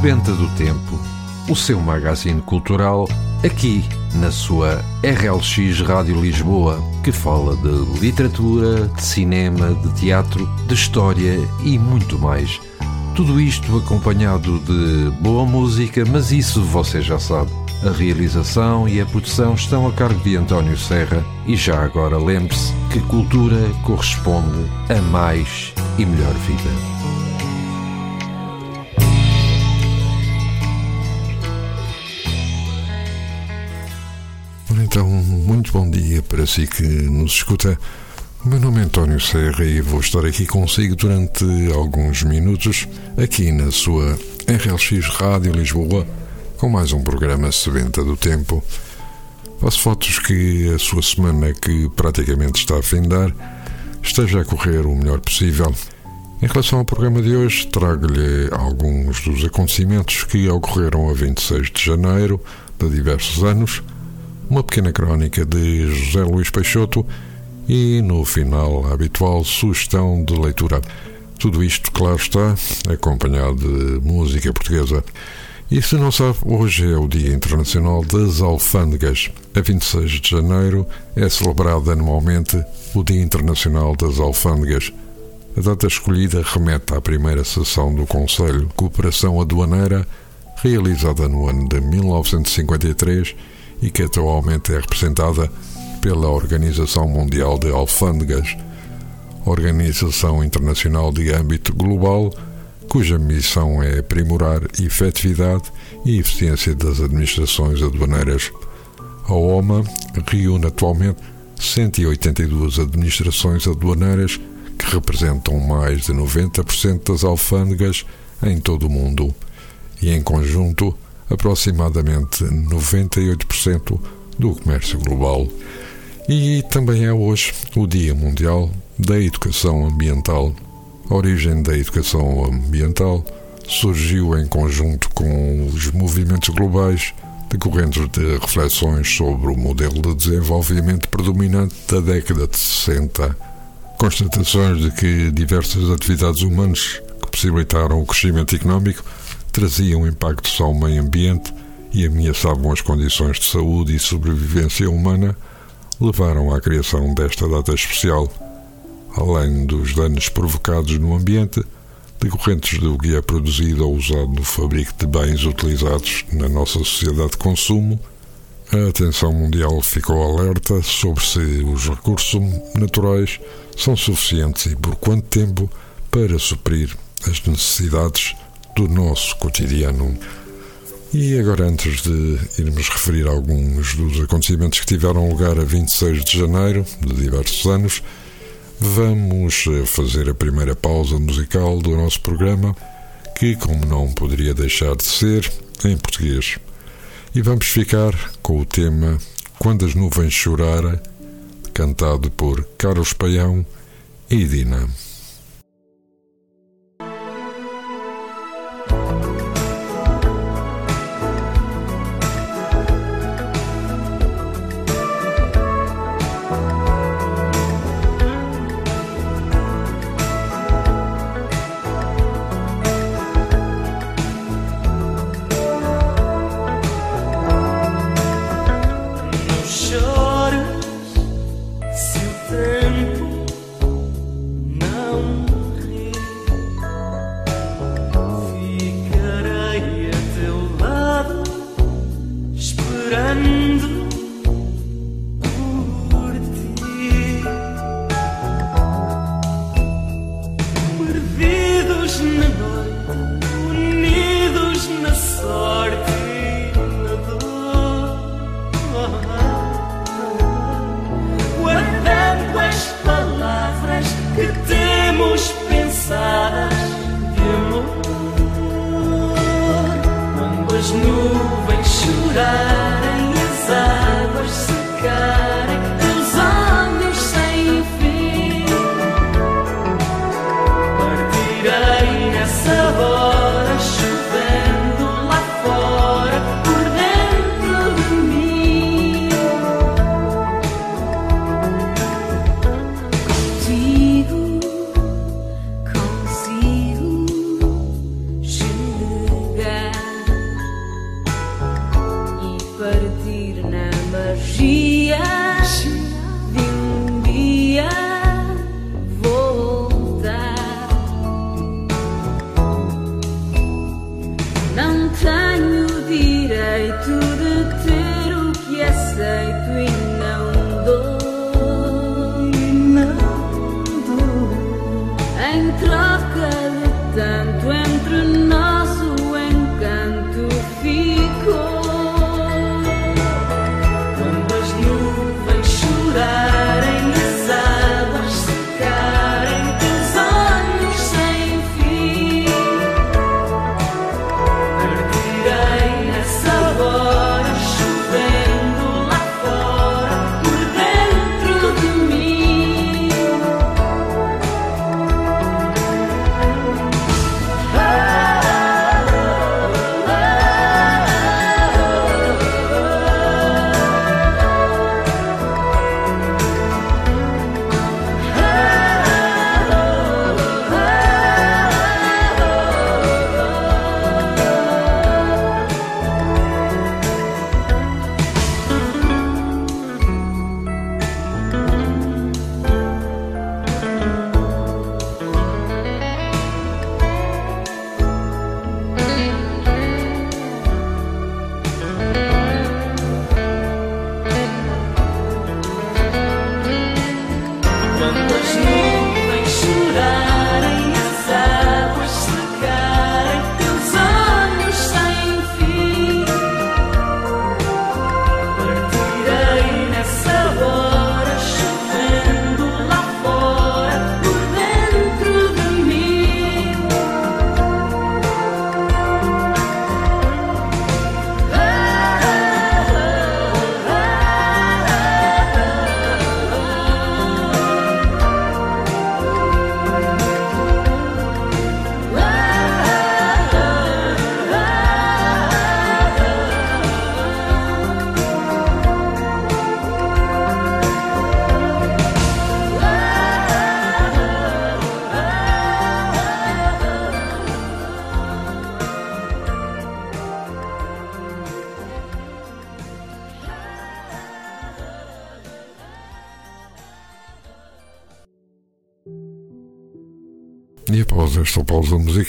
Sebenta do Tempo, o seu magazine cultural, aqui na sua RLX Rádio Lisboa, que fala de literatura, de cinema, de teatro, de história e muito mais. Tudo isto acompanhado de boa música, mas isso você já sabe. A realização e a produção estão a cargo de António Serra e já agora lembre-se que cultura corresponde a mais e melhor vida. Então, muito bom dia para si que nos escuta. O meu nome é António Serra e vou estar aqui consigo durante alguns minutos, aqui na sua RLX Rádio Lisboa, com mais um programa Sebenta do Tempo. Faço fotos que a sua semana, que praticamente está a findar, esteja a correr o melhor possível. Em relação ao programa de hoje, trago-lhe alguns dos acontecimentos que ocorreram a 26 de janeiro de diversos anos uma pequena crónica de José Luís Peixoto e, no final, a habitual sugestão de leitura. Tudo isto, claro está, acompanhado de música portuguesa. E se não sabe, hoje é o Dia Internacional das Alfândegas. A 26 de janeiro é celebrado anualmente o Dia Internacional das Alfândegas. A data escolhida remete à primeira sessão do Conselho de Cooperação Aduaneira, realizada no ano de 1953 e que atualmente é representada pela Organização Mundial de Alfândegas, organização internacional de âmbito global, cuja missão é aprimorar efetividade e eficiência das administrações aduaneiras. A OMA reúne atualmente 182 administrações aduaneiras que representam mais de 90% das alfândegas em todo o mundo e, em conjunto, aproximadamente 98% do comércio global. E também é hoje o Dia Mundial da Educação Ambiental. A origem da educação ambiental surgiu em conjunto com os movimentos globais decorrentes de reflexões sobre o modelo de desenvolvimento predominante da década de 60. Constatações de que diversas atividades humanas que possibilitaram o crescimento económico traziam impactos ao meio ambiente e ameaçavam as condições de saúde e sobrevivência humana, levaram à criação desta data especial. Além dos danos provocados no ambiente, decorrentes do que é produzido ou usado no fabrico de bens utilizados na nossa sociedade de consumo, a atenção mundial ficou alerta sobre se os recursos naturais são suficientes e por quanto tempo para suprir as necessidades do nosso cotidiano. E agora, antes de irmos referir alguns dos acontecimentos que tiveram lugar a 26 de janeiro de diversos anos, vamos eh, fazer a primeira pausa musical do nosso programa, que, como não poderia deixar de ser, em português. E vamos ficar com o tema Quando as Nuvens Chorarem, cantado por Carlos Paião e Dina.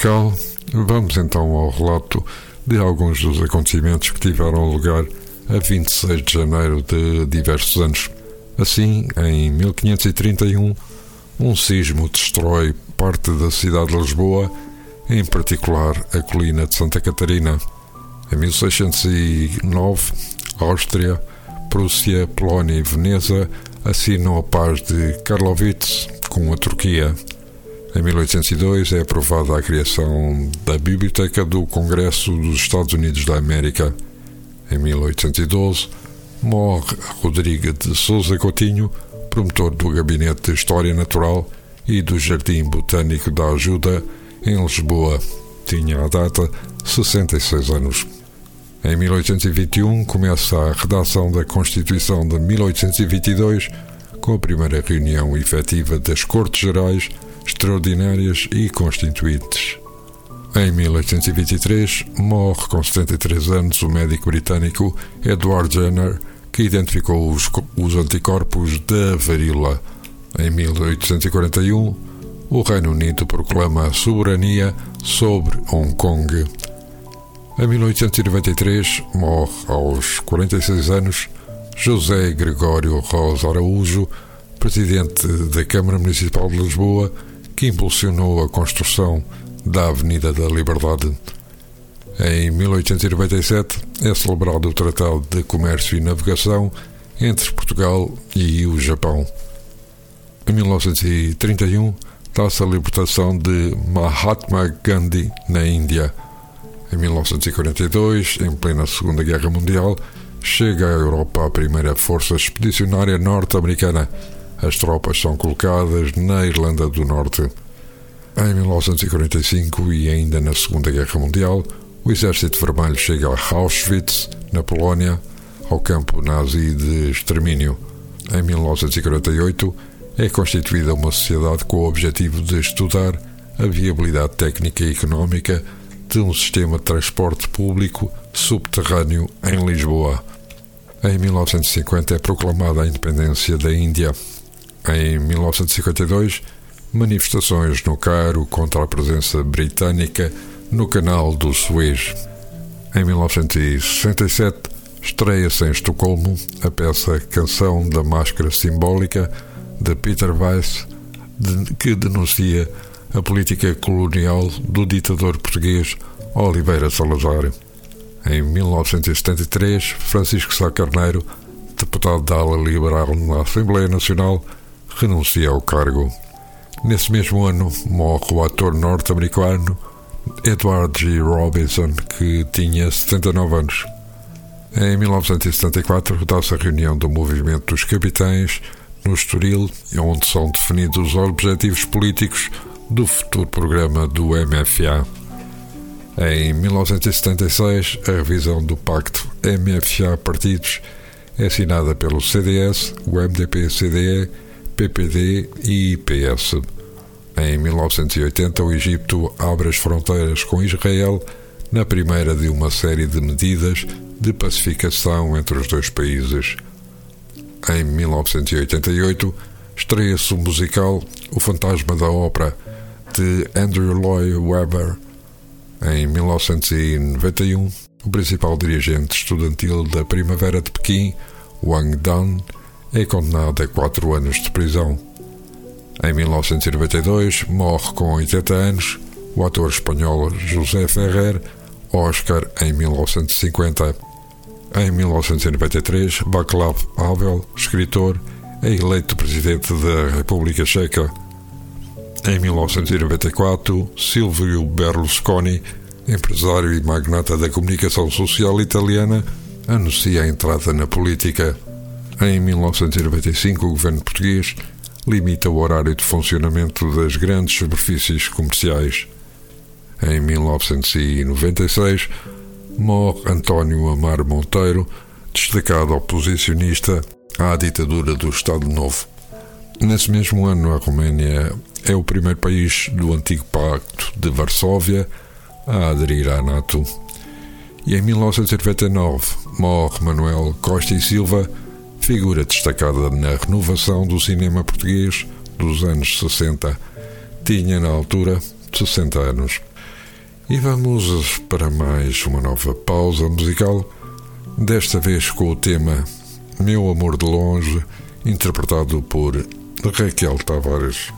Musical, vamos então ao relato de alguns dos acontecimentos que tiveram lugar a 26 de janeiro de diversos anos. Assim, em 1531, um sismo destrói parte da cidade de Lisboa, em particular a colina de Santa Catarina. Em 1609, Áustria, Prússia, Polónia e Veneza assinam a paz de Karlowitz com a Turquia. Em 1802 é aprovada a criação da Biblioteca do Congresso dos Estados Unidos da América. Em 1812 morre Rodrigo de Souza Coutinho, promotor do Gabinete de História Natural e do Jardim Botânico da Ajuda, em Lisboa. Tinha a data 66 anos. Em 1821 começa a redação da Constituição de 1822, com a primeira reunião efetiva das Cortes Gerais extraordinárias e constituintes. Em 1823, morre com 73 anos o médico britânico Edward Jenner, que identificou os, os anticorpos da varíola. Em 1841, o Reino Unido proclama a soberania sobre Hong Kong. Em 1893, morre aos 46 anos José Gregório Rosa Araújo, presidente da Câmara Municipal de Lisboa que impulsionou a construção da Avenida da Liberdade. Em 1897 é celebrado o Tratado de Comércio e Navegação entre Portugal e o Japão. Em 1931 dá-se a libertação de Mahatma Gandhi na Índia. Em 1942, em plena Segunda Guerra Mundial, chega à Europa a primeira força expedicionária norte-americana as tropas são colocadas na Irlanda do Norte. Em 1945 e ainda na Segunda Guerra Mundial, o Exército Vermelho chega a Auschwitz, na Polónia, ao campo nazi de extermínio. Em 1948, é constituída uma sociedade com o objetivo de estudar a viabilidade técnica e económica de um sistema de transporte público subterrâneo em Lisboa. Em 1950 é proclamada a independência da Índia. Em 1952, manifestações no Cairo contra a presença britânica no canal do Suez. Em 1967, estreia-se em Estocolmo a peça Canção da Máscara Simbólica de Peter Weiss, que denuncia a política colonial do ditador português Oliveira Salazar. Em 1973, Francisco Sá Carneiro, deputado da ala liberal na Assembleia Nacional, renuncia ao cargo. Nesse mesmo ano, morre o ator norte-americano Edward G. Robinson, que tinha 79 anos. Em 1974, dá-se a reunião do Movimento dos Capitães no Estoril, onde são definidos os objetivos políticos do futuro programa do MFA. Em 1976, a revisão do Pacto MFA-Partidos é assinada pelo CDS, o MDP-CDE, PPD e IPS. Em 1980, o Egito abre as fronteiras com Israel na primeira de uma série de medidas de pacificação entre os dois países. Em 1988, estreia-se o musical O Fantasma da Ópera, de Andrew Lloyd Webber. Em 1991, o principal dirigente estudantil da Primavera de Pequim, Wang Dan, é condenado a quatro anos de prisão. Em 1992, morre com 80 anos o ator espanhol José Ferrer, Oscar em 1950. Em 1993, Václav Havel, escritor, é eleito presidente da República Checa. Em 1994, Silvio Berlusconi, empresário e magnata da comunicação social italiana, anuncia a entrada na política. Em 1995, o governo português limita o horário de funcionamento das grandes superfícies comerciais. Em 1996, morre António Amaro Monteiro, destacado oposicionista à ditadura do Estado Novo. Nesse mesmo ano, a Roménia é o primeiro país do antigo Pacto de Varsóvia a aderir à NATO. E em 1999 morre Manuel Costa e Silva, figura destacada na renovação do cinema português dos anos 60. Tinha, na altura, 60 anos. E vamos para mais uma nova pausa musical, desta vez com o tema Meu Amor de Longe, interpretado por Raquel Tavares.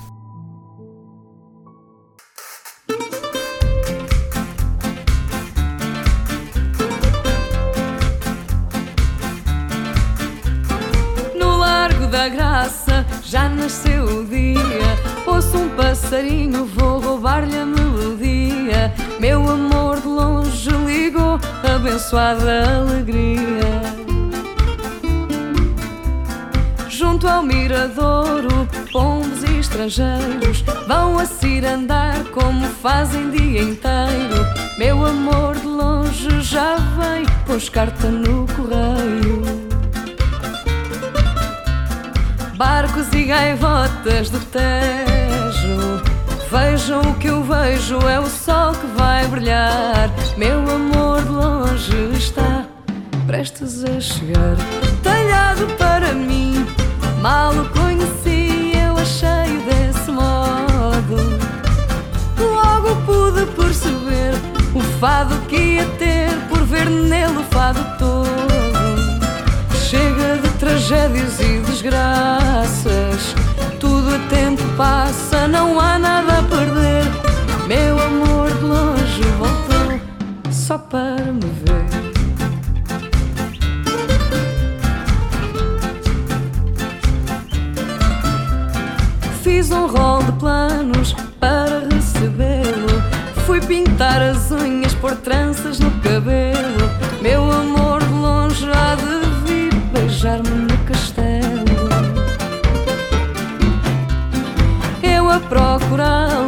Já nasceu o dia. Ouço um passarinho, vou roubar-lhe a melodia. Meu amor de longe ligou, abençoada alegria. Junto ao miradouro, pombos e estrangeiros vão a cirandar como fazem dia inteiro. Meu amor de longe já vem, pôs carta no correio. Barcos e gaivotas do Tejo Vejam o que eu vejo, é o sol que vai brilhar. Meu amor de longe está, prestes a chegar. Talhado para mim, mal o conheci, eu achei desse modo. Logo pude perceber o fado que ia ter, por ver nele o fado todo. Tragédias e desgraças tudo a tempo passa, não há nada a perder. Meu amor de longe voltou só para me ver. Fiz um rol de planos para recebê-lo. Fui pintar as unhas, pôr tranças no cabelo. Meu amor a procurá-lo,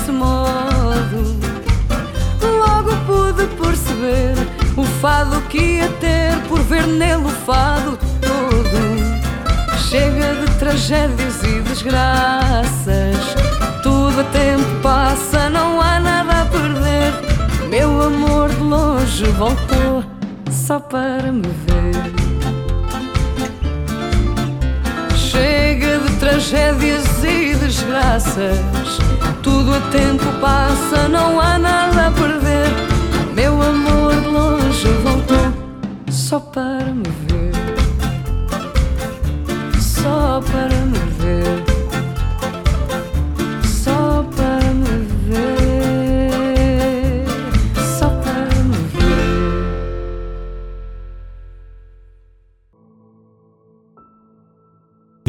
desse modo. Logo pude perceber o fado que ia ter por ver nele o fado todo. Chega de tragédias e desgraças. Tudo a tempo passa, não há nada a perder. Meu amor de longe voltou só para me ver. Chega de tragédias e desgraças. Tudo a tempo passa, não há nada a perder. Meu amor de longe voltou só para me ver. Só para me ver.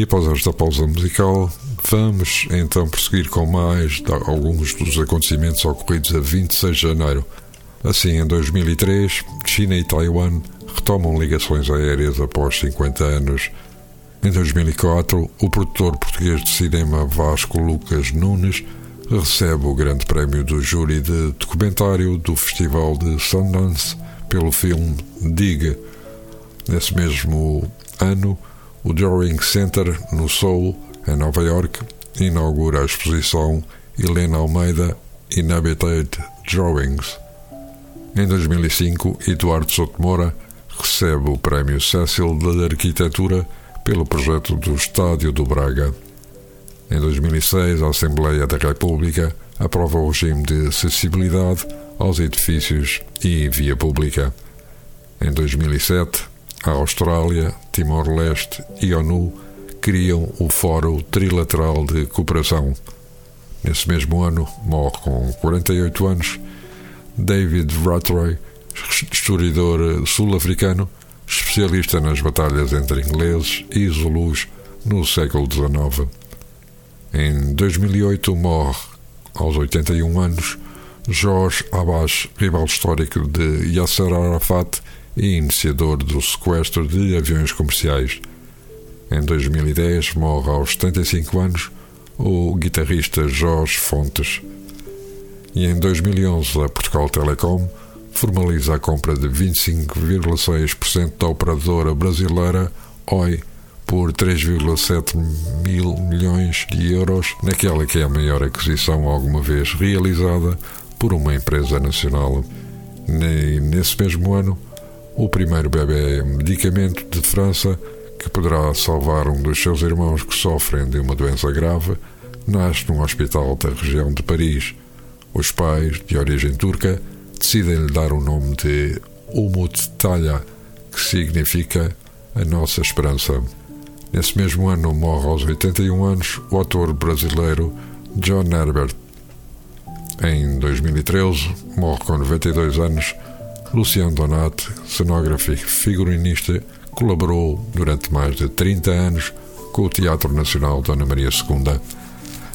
E após esta pausa musical, vamos então prosseguir com mais alguns dos acontecimentos ocorridos a 26 de janeiro. Assim, em 2003, China e Taiwan retomam ligações aéreas após 50 anos. Em 2004, o produtor português de cinema Vasco Lucas Nunes recebe o Grande Prémio do Júri de Documentário do Festival de Sundance pelo filme Diga. Nesse mesmo ano, o Drawing Center, no Seoul, em Nova York, inaugura a exposição Helena Almeida Inhabited Drawings. Em 2005, Eduardo Sotomora recebe o Prémio Cecil de Arquitetura pelo projeto do Estádio do Braga. Em 2006, a Assembleia da República aprova o regime de acessibilidade aos edifícios e via pública. Em 2007, a Austrália, Timor-Leste e ONU criam o Fórum Trilateral de Cooperação. Nesse mesmo ano, morre com 48 anos David Rattray, historiador sul-africano, especialista nas batalhas entre ingleses e zulus no século XIX. Em 2008 morre, aos 81 anos, Jorge Abbas, rival histórico de Yasser Arafat e iniciador do sequestro de aviões comerciais. Em 2010 morre aos 75 anos o guitarrista Jorge Fontes. E em 2011 a Portugal Telecom formaliza a compra de 25,6% da operadora brasileira Oi por 3,7 mil milhões de euros, naquela que é a maior aquisição alguma vez realizada por uma empresa nacional. Nesse mesmo ano, o primeiro bebê medicamento de França, que poderá salvar um dos seus irmãos que sofrem de uma doença grave, nasce num hospital da região de Paris. Os pais, de origem turca, decidem-lhe dar o nome de Umut Talha, que significa a nossa esperança. Nesse mesmo ano morre aos 81 anos o ator brasileiro John Herbert. Em 2013 morre com 92 anos Luciano Donati, cenógrafo e figurinista, colaborou durante mais de 30 anos com o Teatro Nacional Dona Maria II.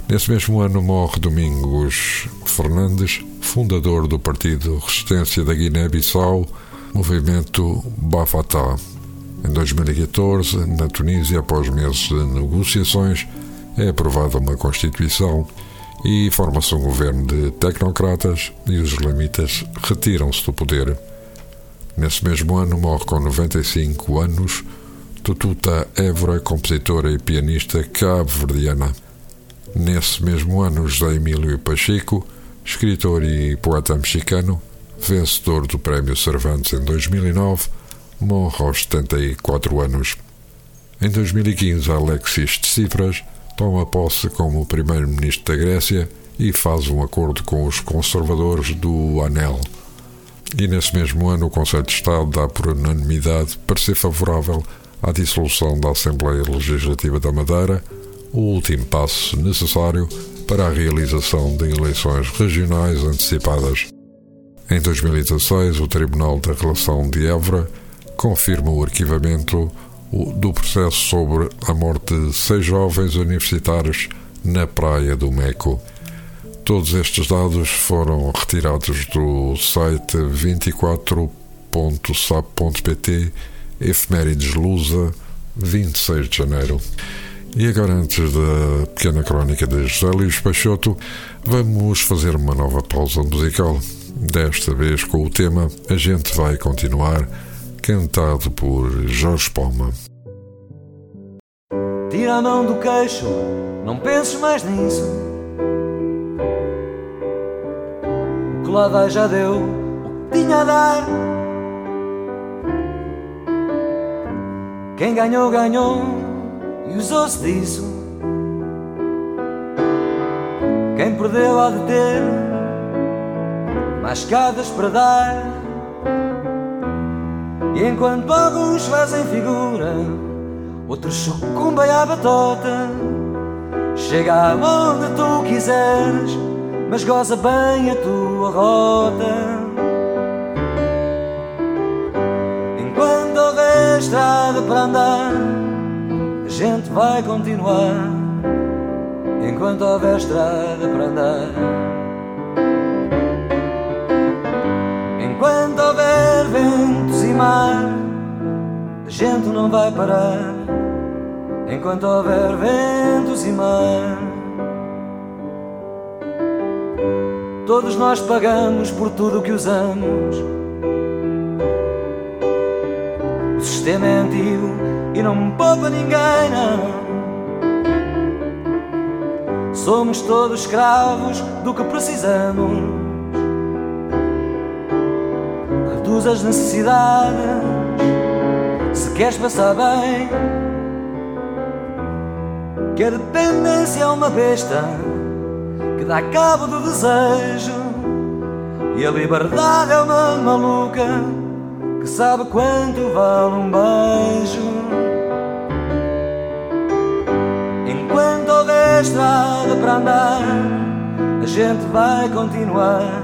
Nesse mesmo ano morre Domingos Fernandes, fundador do Partido Resistência da Guiné-Bissau, movimento Bafatá. Em 2014, na Tunísia, após meses de negociações, é aprovada uma Constituição e forma-se um governo de tecnocratas e os islamitas retiram-se do poder. Nesse mesmo ano morre com 95 anos Tututa Évora, compositora e pianista cabo-verdiana. Nesse mesmo ano, José Emílio Pacheco, escritor e poeta mexicano, vencedor do Prémio Cervantes em 2009, morre aos 74 anos. Em 2015, Alexis Tsipras toma posse como primeiro-ministro da Grécia e faz um acordo com os conservadores do ANEL. E nesse mesmo ano, o Conselho de Estado dá por unanimidade parecer favorável à dissolução da Assembleia Legislativa da Madeira, o último passo necessário para a realização de eleições regionais antecipadas. Em 2016, o Tribunal da Relação de Évora confirma o arquivamento do processo sobre a morte de seis jovens universitários na Praia do Meco. Todos estes dados foram retirados do site 24.sap.pt, efemérides Lusa, 26 de janeiro. E agora, antes da pequena crónica de José Luís Peixoto, vamos fazer uma nova pausa musical. Desta vez com o tema A Gente Vai Continuar, cantado por Jorge Palma. Tira a mão do queixo, não penses mais nisso. Que lá já deu o que tinha a dar. Quem ganhou, ganhou e usou-se disso. Quem perdeu há de ter mais escadas para dar. E enquanto alguns fazem figura, outros sucumbem à batota. Chega aonde tu quiseres, mas goza bem a tua rota. Enquanto houver estrada para andar, a gente vai continuar. Enquanto houver estrada para andar. Enquanto houver ventos e mar, a gente não vai parar. Enquanto houver ventos e mar, todos nós pagamos por tudo que usamos. O sistema é antigo e não poupa ninguém, não. Somos todos escravos do que precisamos. Reduz as necessidades se queres passar bem. Que a dependência é uma besta dá cabo do desejo. E a liberdade é uma maluca que sabe quanto vale um beijo. Enquanto houver estrada para andar, a gente vai continuar.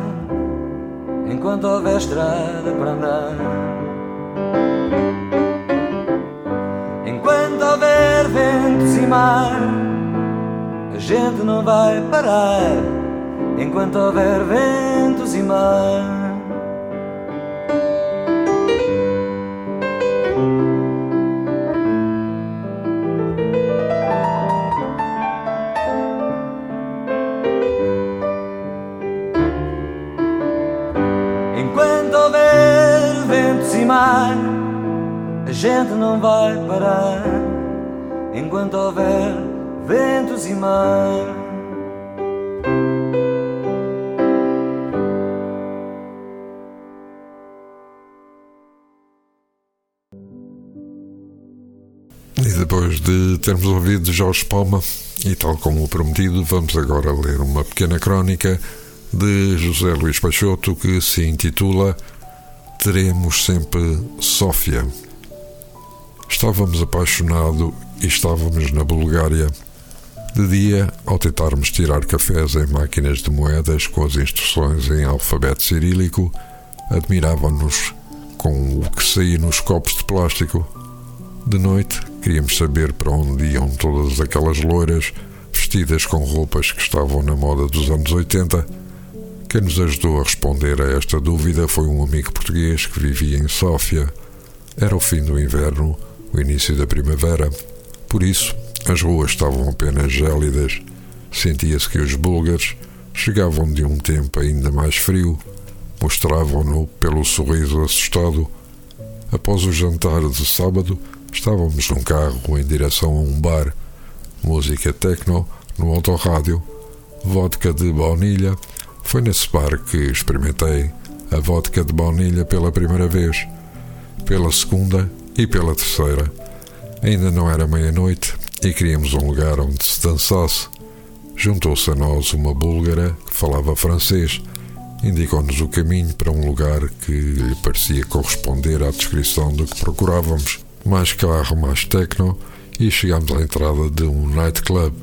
Enquanto houver estrada para andar. Enquanto houver ventos e mar, gente não vai parar. Enquanto houver ventos e mar. Termos ouvido Jorge Palma, e tal como o prometido, vamos agora ler uma pequena crónica de José Luís Peixoto que se intitula Teremos sempre Sófia. Estávamos apaixonados e estávamos na Bulgária. De dia, ao tentarmos tirar cafés em máquinas de moedas com as instruções em alfabeto cirílico, admiravam-nos com o que saía nos copos de plástico. De noite, queríamos saber para onde iam todas aquelas loiras vestidas com roupas que estavam na moda dos anos 80. Quem nos ajudou a responder a esta dúvida foi um amigo português que vivia em Sófia. Era o fim do inverno, o início da primavera. Por isso, as ruas estavam apenas gélidas. Sentia-se que os búlgaros chegavam de um tempo ainda mais frio. Mostravam-no pelo sorriso assustado. Após o jantar de sábado, estávamos num carro em direção a um bar. Música techno no autorrádio. Vodka de baunilha. Foi nesse bar que experimentei a vodka de baunilha pela primeira vez. Pela segunda e pela terceira. Ainda não era meia-noite e queríamos um lugar onde se dançasse. Juntou-se a nós uma búlgara que falava francês. Indicou-nos o caminho para um lugar que lhe parecia corresponder à descrição do que procurávamos. Mais carro, mais techno e chegámos à entrada de um nightclub.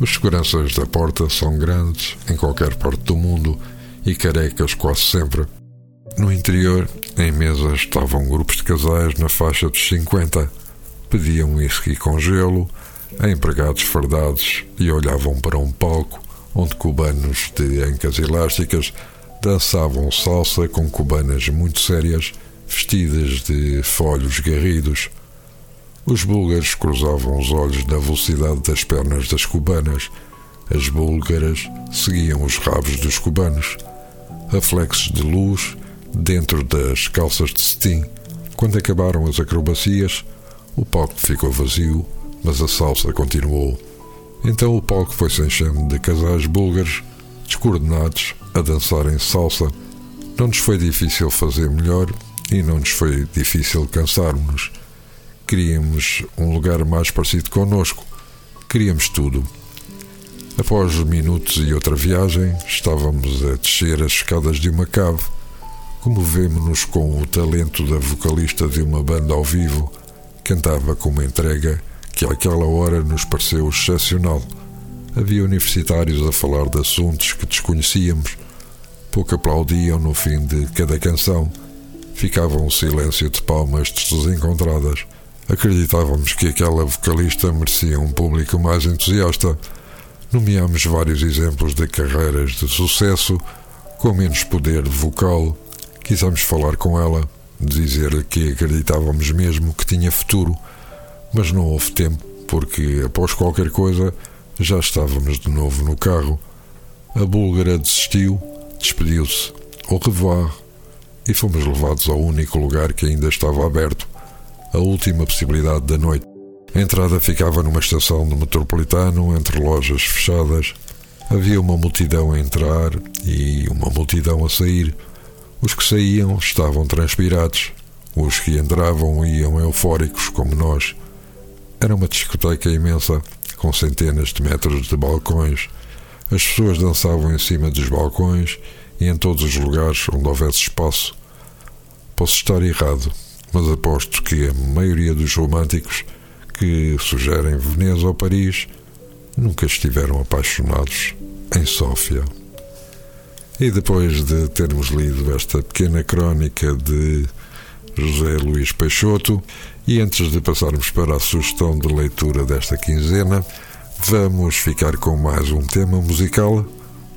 Os seguranças da porta são grandes em qualquer parte do mundo e carecas quase sempre. No interior, em mesas, estavam grupos de casais na faixa dos 50. Pediam whisky com gelo, empregados fardados e olhavam para um palco onde cubanos de ancas elásticas dançavam salsa com cubanas muito sérias, vestidas de folhos garridos. Os búlgaros cruzavam os olhos na velocidade das pernas das cubanas. As búlgaras seguiam os rabos dos cubanos. Reflexos de luz dentro das calças de cetim. Quando acabaram as acrobacias, o palco ficou vazio, mas a salsa continuou. Então o palco foi se enchendo de casais búlgaros, descoordenados, a dançarem salsa Não nos foi difícil fazer melhor e não nos foi difícil cansarmos-nos. Queríamos um lugar mais parecido connosco. Queríamos tudo. Após minutos e outra viagem, estávamos a descer as escadas de uma cave. Comovemos-nos com o talento da vocalista de uma banda ao vivo. Cantava com uma entrega que àquela hora nos pareceu excepcional. Havia universitários a falar de assuntos que desconhecíamos. Pouco aplaudiam no fim de cada canção. Ficava um silêncio de palmas desencontradas. Acreditávamos que aquela vocalista merecia um público mais entusiasta. Nomeámos vários exemplos de carreiras de sucesso com menos poder vocal. Quisemos falar com ela, dizer que acreditávamos mesmo que tinha futuro, mas não houve tempo, porque após qualquer coisa já estávamos de novo no carro. A búlgara desistiu, despediu-se, au revoir, e fomos levados ao único lugar que ainda estava aberto, a última possibilidade da noite. A entrada ficava numa estação do metropolitano, entre lojas fechadas. Havia uma multidão a entrar e uma multidão a sair. Os que saíam estavam transpirados. Os que entravam iam eufóricos, como nós. Era uma discoteca imensa, com centenas de metros de balcões. As pessoas dançavam em cima dos balcões e em todos os lugares onde houvesse espaço. Posso estar errado, mas aposto que a maioria dos românticos que sugerem Veneza ou Paris nunca estiveram apaixonados em Sófia. E depois de termos lido esta pequena crónica de José Luís Peixoto, e antes de passarmos para a sugestão de leitura desta quinzena, vamos ficar com mais um tema musical.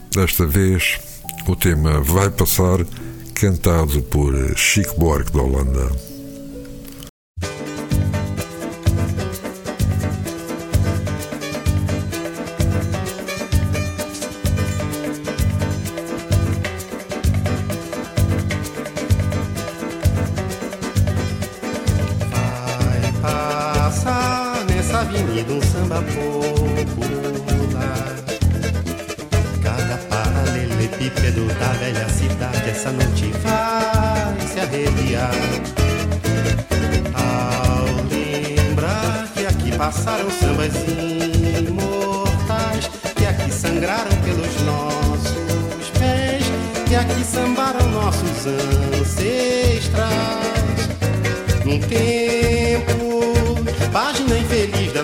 Desta vez, o tema Vai Passar, cantado por Chico Buarque da Holanda.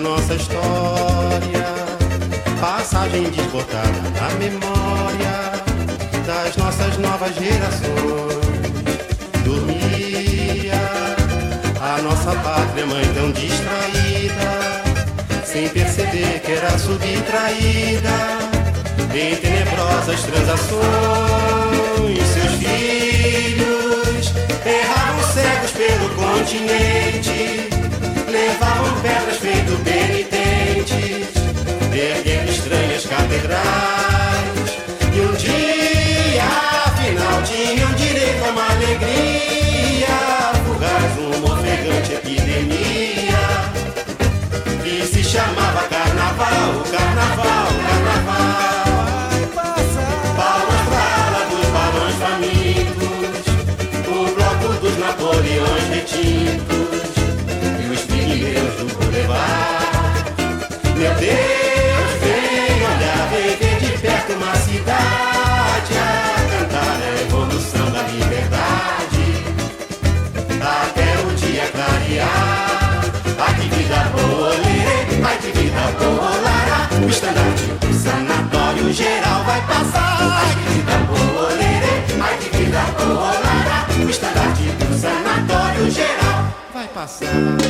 nossa história, passagem desbotada na memória das nossas novas gerações. Dormia a nossa pátria mãe tão distraída, sem perceber que era subtraída em tenebrosas transações. Seus filhos erravam cegos pelo continente, levavam pedras pelas erguendo estranhas catedrais. E um dia, afinal, tinham direito a uma alegria. myself.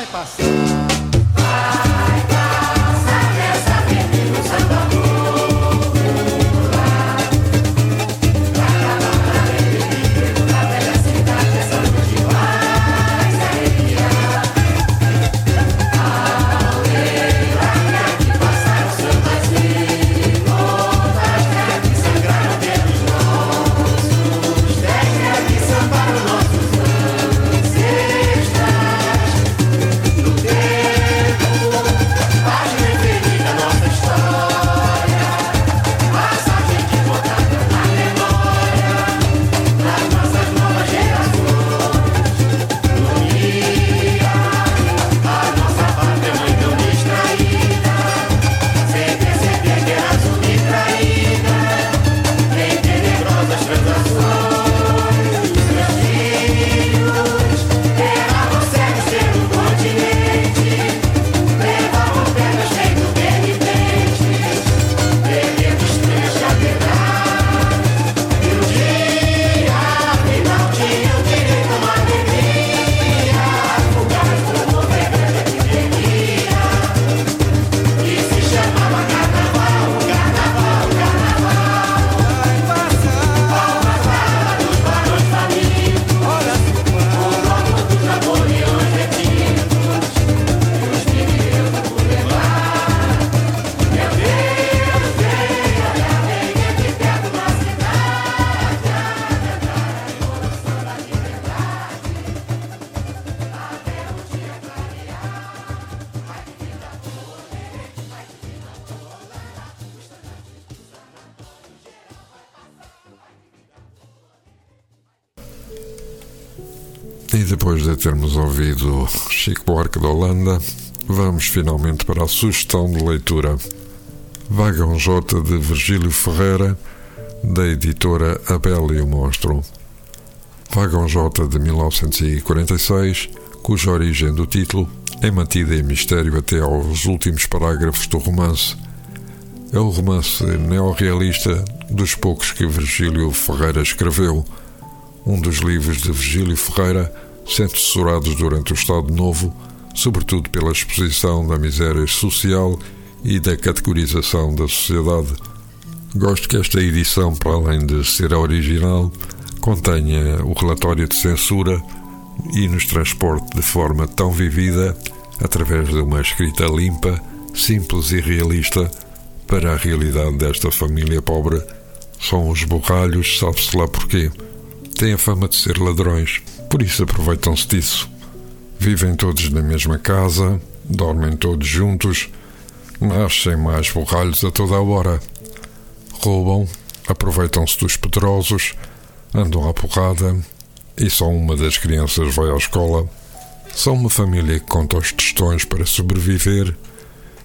vai passar. Vai. Termos ouvido Chico Buarque da Holanda, vamos finalmente para a sugestão de leitura. Vagão J de Virgílio Ferreira, da editora Abel e o Monstro. Vagão J de 1946, cuja origem do título é mantida em mistério até aos últimos parágrafos do romance. É o romance neorrealista dos poucos que Virgílio Ferreira escreveu. Um dos livros de Virgílio Ferreira sendo durante o Estado Novo, sobretudo pela exposição da miséria social e da categorização da sociedade. Gosto que esta edição, para além de ser a original, contenha o relatório de censura e nos transporte de forma tão vivida, através de uma escrita limpa, simples e realista, para a realidade desta família pobre. São os borralhos, sabe-se lá porquê. Têm a fama de ser ladrões, por isso aproveitam-se disso. Vivem todos na mesma casa, dormem todos juntos, nascem mais borralhos a toda a hora. Roubam, aproveitam-se dos poderosos, andam à porrada e só uma das crianças vai à escola. São uma família que conta os tostões para sobreviver,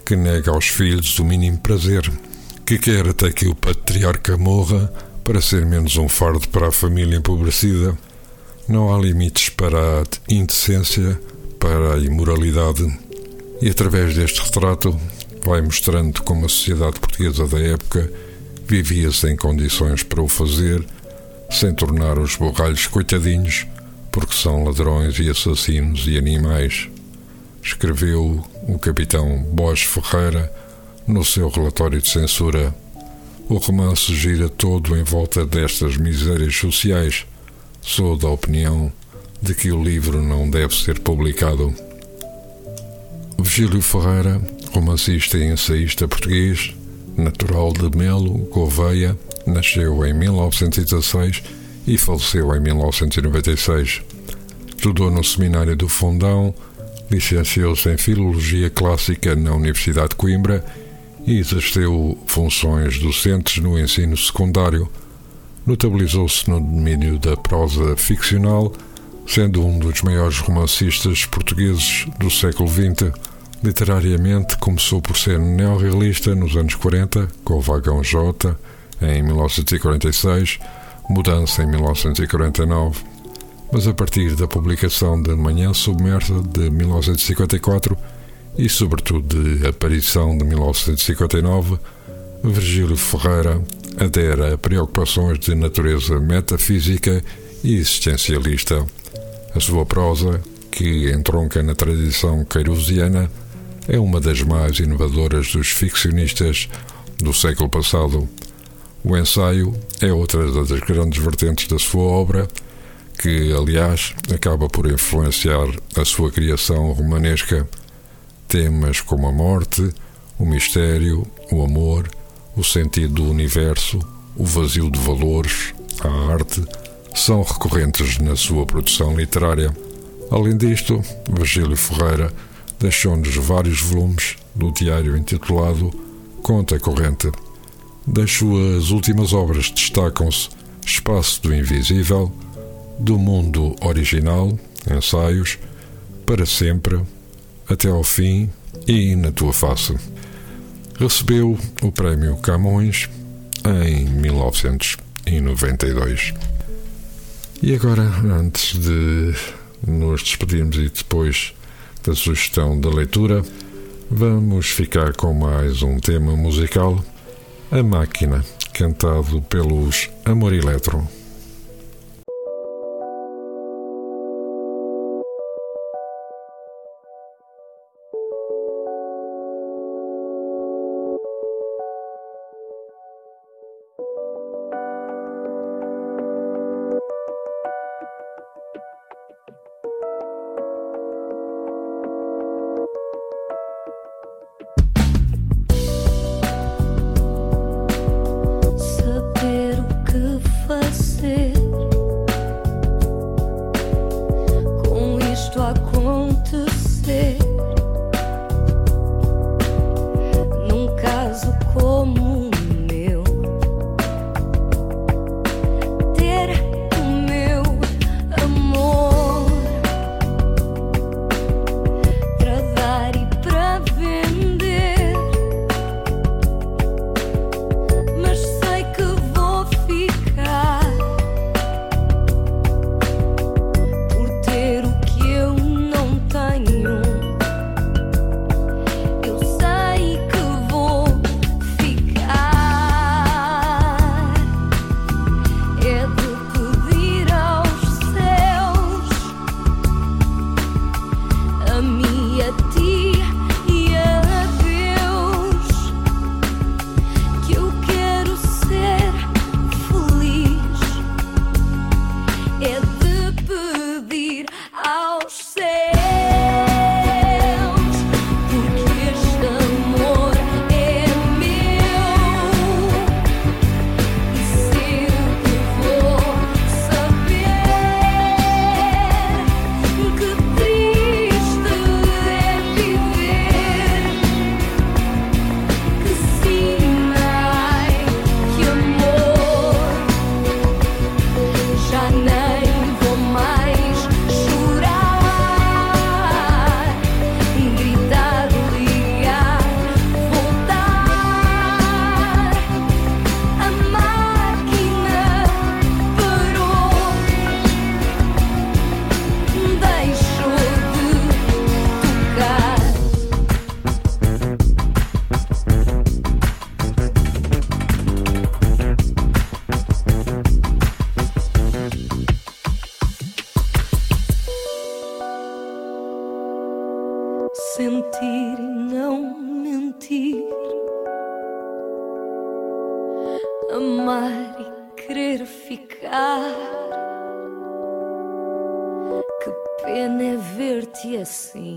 que nega aos filhos o mínimo prazer, que quer até que o patriarca morra para ser menos um fardo para a família empobrecida. Não há limites para a indecência, para a imoralidade, e através deste retrato vai mostrando como a sociedade portuguesa da época vivia sem condições para o fazer sem tornar os borralhos coitadinhos, porque são ladrões e assassinos e animais, escreveu o capitão Bosch Ferreira no seu relatório de censura. O romance gira todo em volta destas misérias sociais. Sou da opinião de que o livro não deve ser publicado. Virgílio Ferreira, romancista e ensaísta português, natural de Melo, Gouveia, Nasceu em 1916 e faleceu em 1996. Estudou no Seminário do Fundão, licenciou-se em Filologia Clássica na Universidade de Coimbra e exerceu funções docentes no ensino secundário. Notabilizou-se no domínio da prosa ficcional, sendo um dos maiores romancistas portugueses do século XX. Literariamente, começou por ser neorrealista nos anos 40, com o Vagão J, em 1946, mudança em 1949, mas a partir da publicação de Manhã Submersa de 1954 e, sobretudo, de Aparição de 1959, Virgílio Ferreira adere a preocupações de natureza metafísica e existencialista. A sua prosa, que entronca na tradição queirusiana, é uma das mais inovadoras dos ficcionistas do século passado. O ensaio é outra das grandes vertentes da sua obra, que, aliás, acaba por influenciar a sua criação romanesca. Temas como a morte, o mistério, o amor, o sentido do universo, o vazio de valores, a arte, são recorrentes na sua produção literária. Além disto, Virgílio Ferreira deixou-nos vários volumes do diário intitulado Conta Corrente. Das suas últimas obras destacam-se Espaço do Invisível, Do Mundo Original, ensaios, Para Sempre, Até ao Fim e Na Tua Face. Recebeu o Prémio Camões em 1992. E agora, antes de nos despedirmos e depois da sugestão da leitura, vamos ficar com mais um tema musical a Máquina, cantado pelos Amor Eletro. Ver-te assim.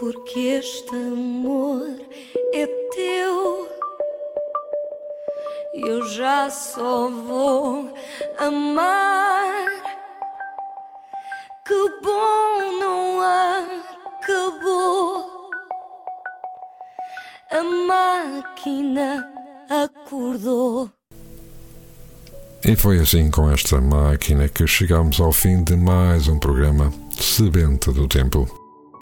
Porque este amor é teu. Eu já só vou amar. Que bom não acabou. A máquina acordou. E foi assim com esta máquina que chegamos ao fim de mais um programa Sebenta do Tempo.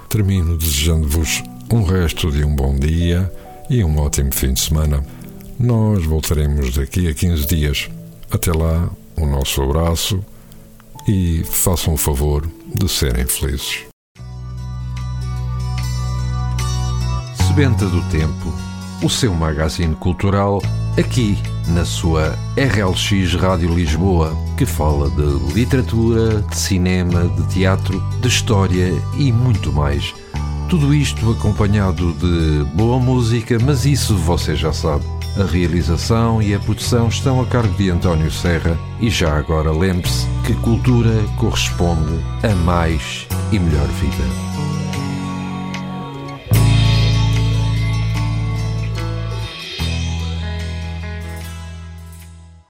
Termino desejando-vos um resto de um bom dia e um ótimo fim de semana. Nós voltaremos daqui a 15 dias. Até lá, o nosso abraço e façam o favor de serem felizes. Sebenta do Tempo, o seu magazine cultural, aqui na sua RLX Rádio Lisboa, que fala de literatura, de cinema, de teatro, de história e muito mais. Tudo isto acompanhado de boa música, mas isso você já sabe. A realização e a produção estão a cargo de António Serra e já agora lembre-se que cultura corresponde a mais e melhor vida.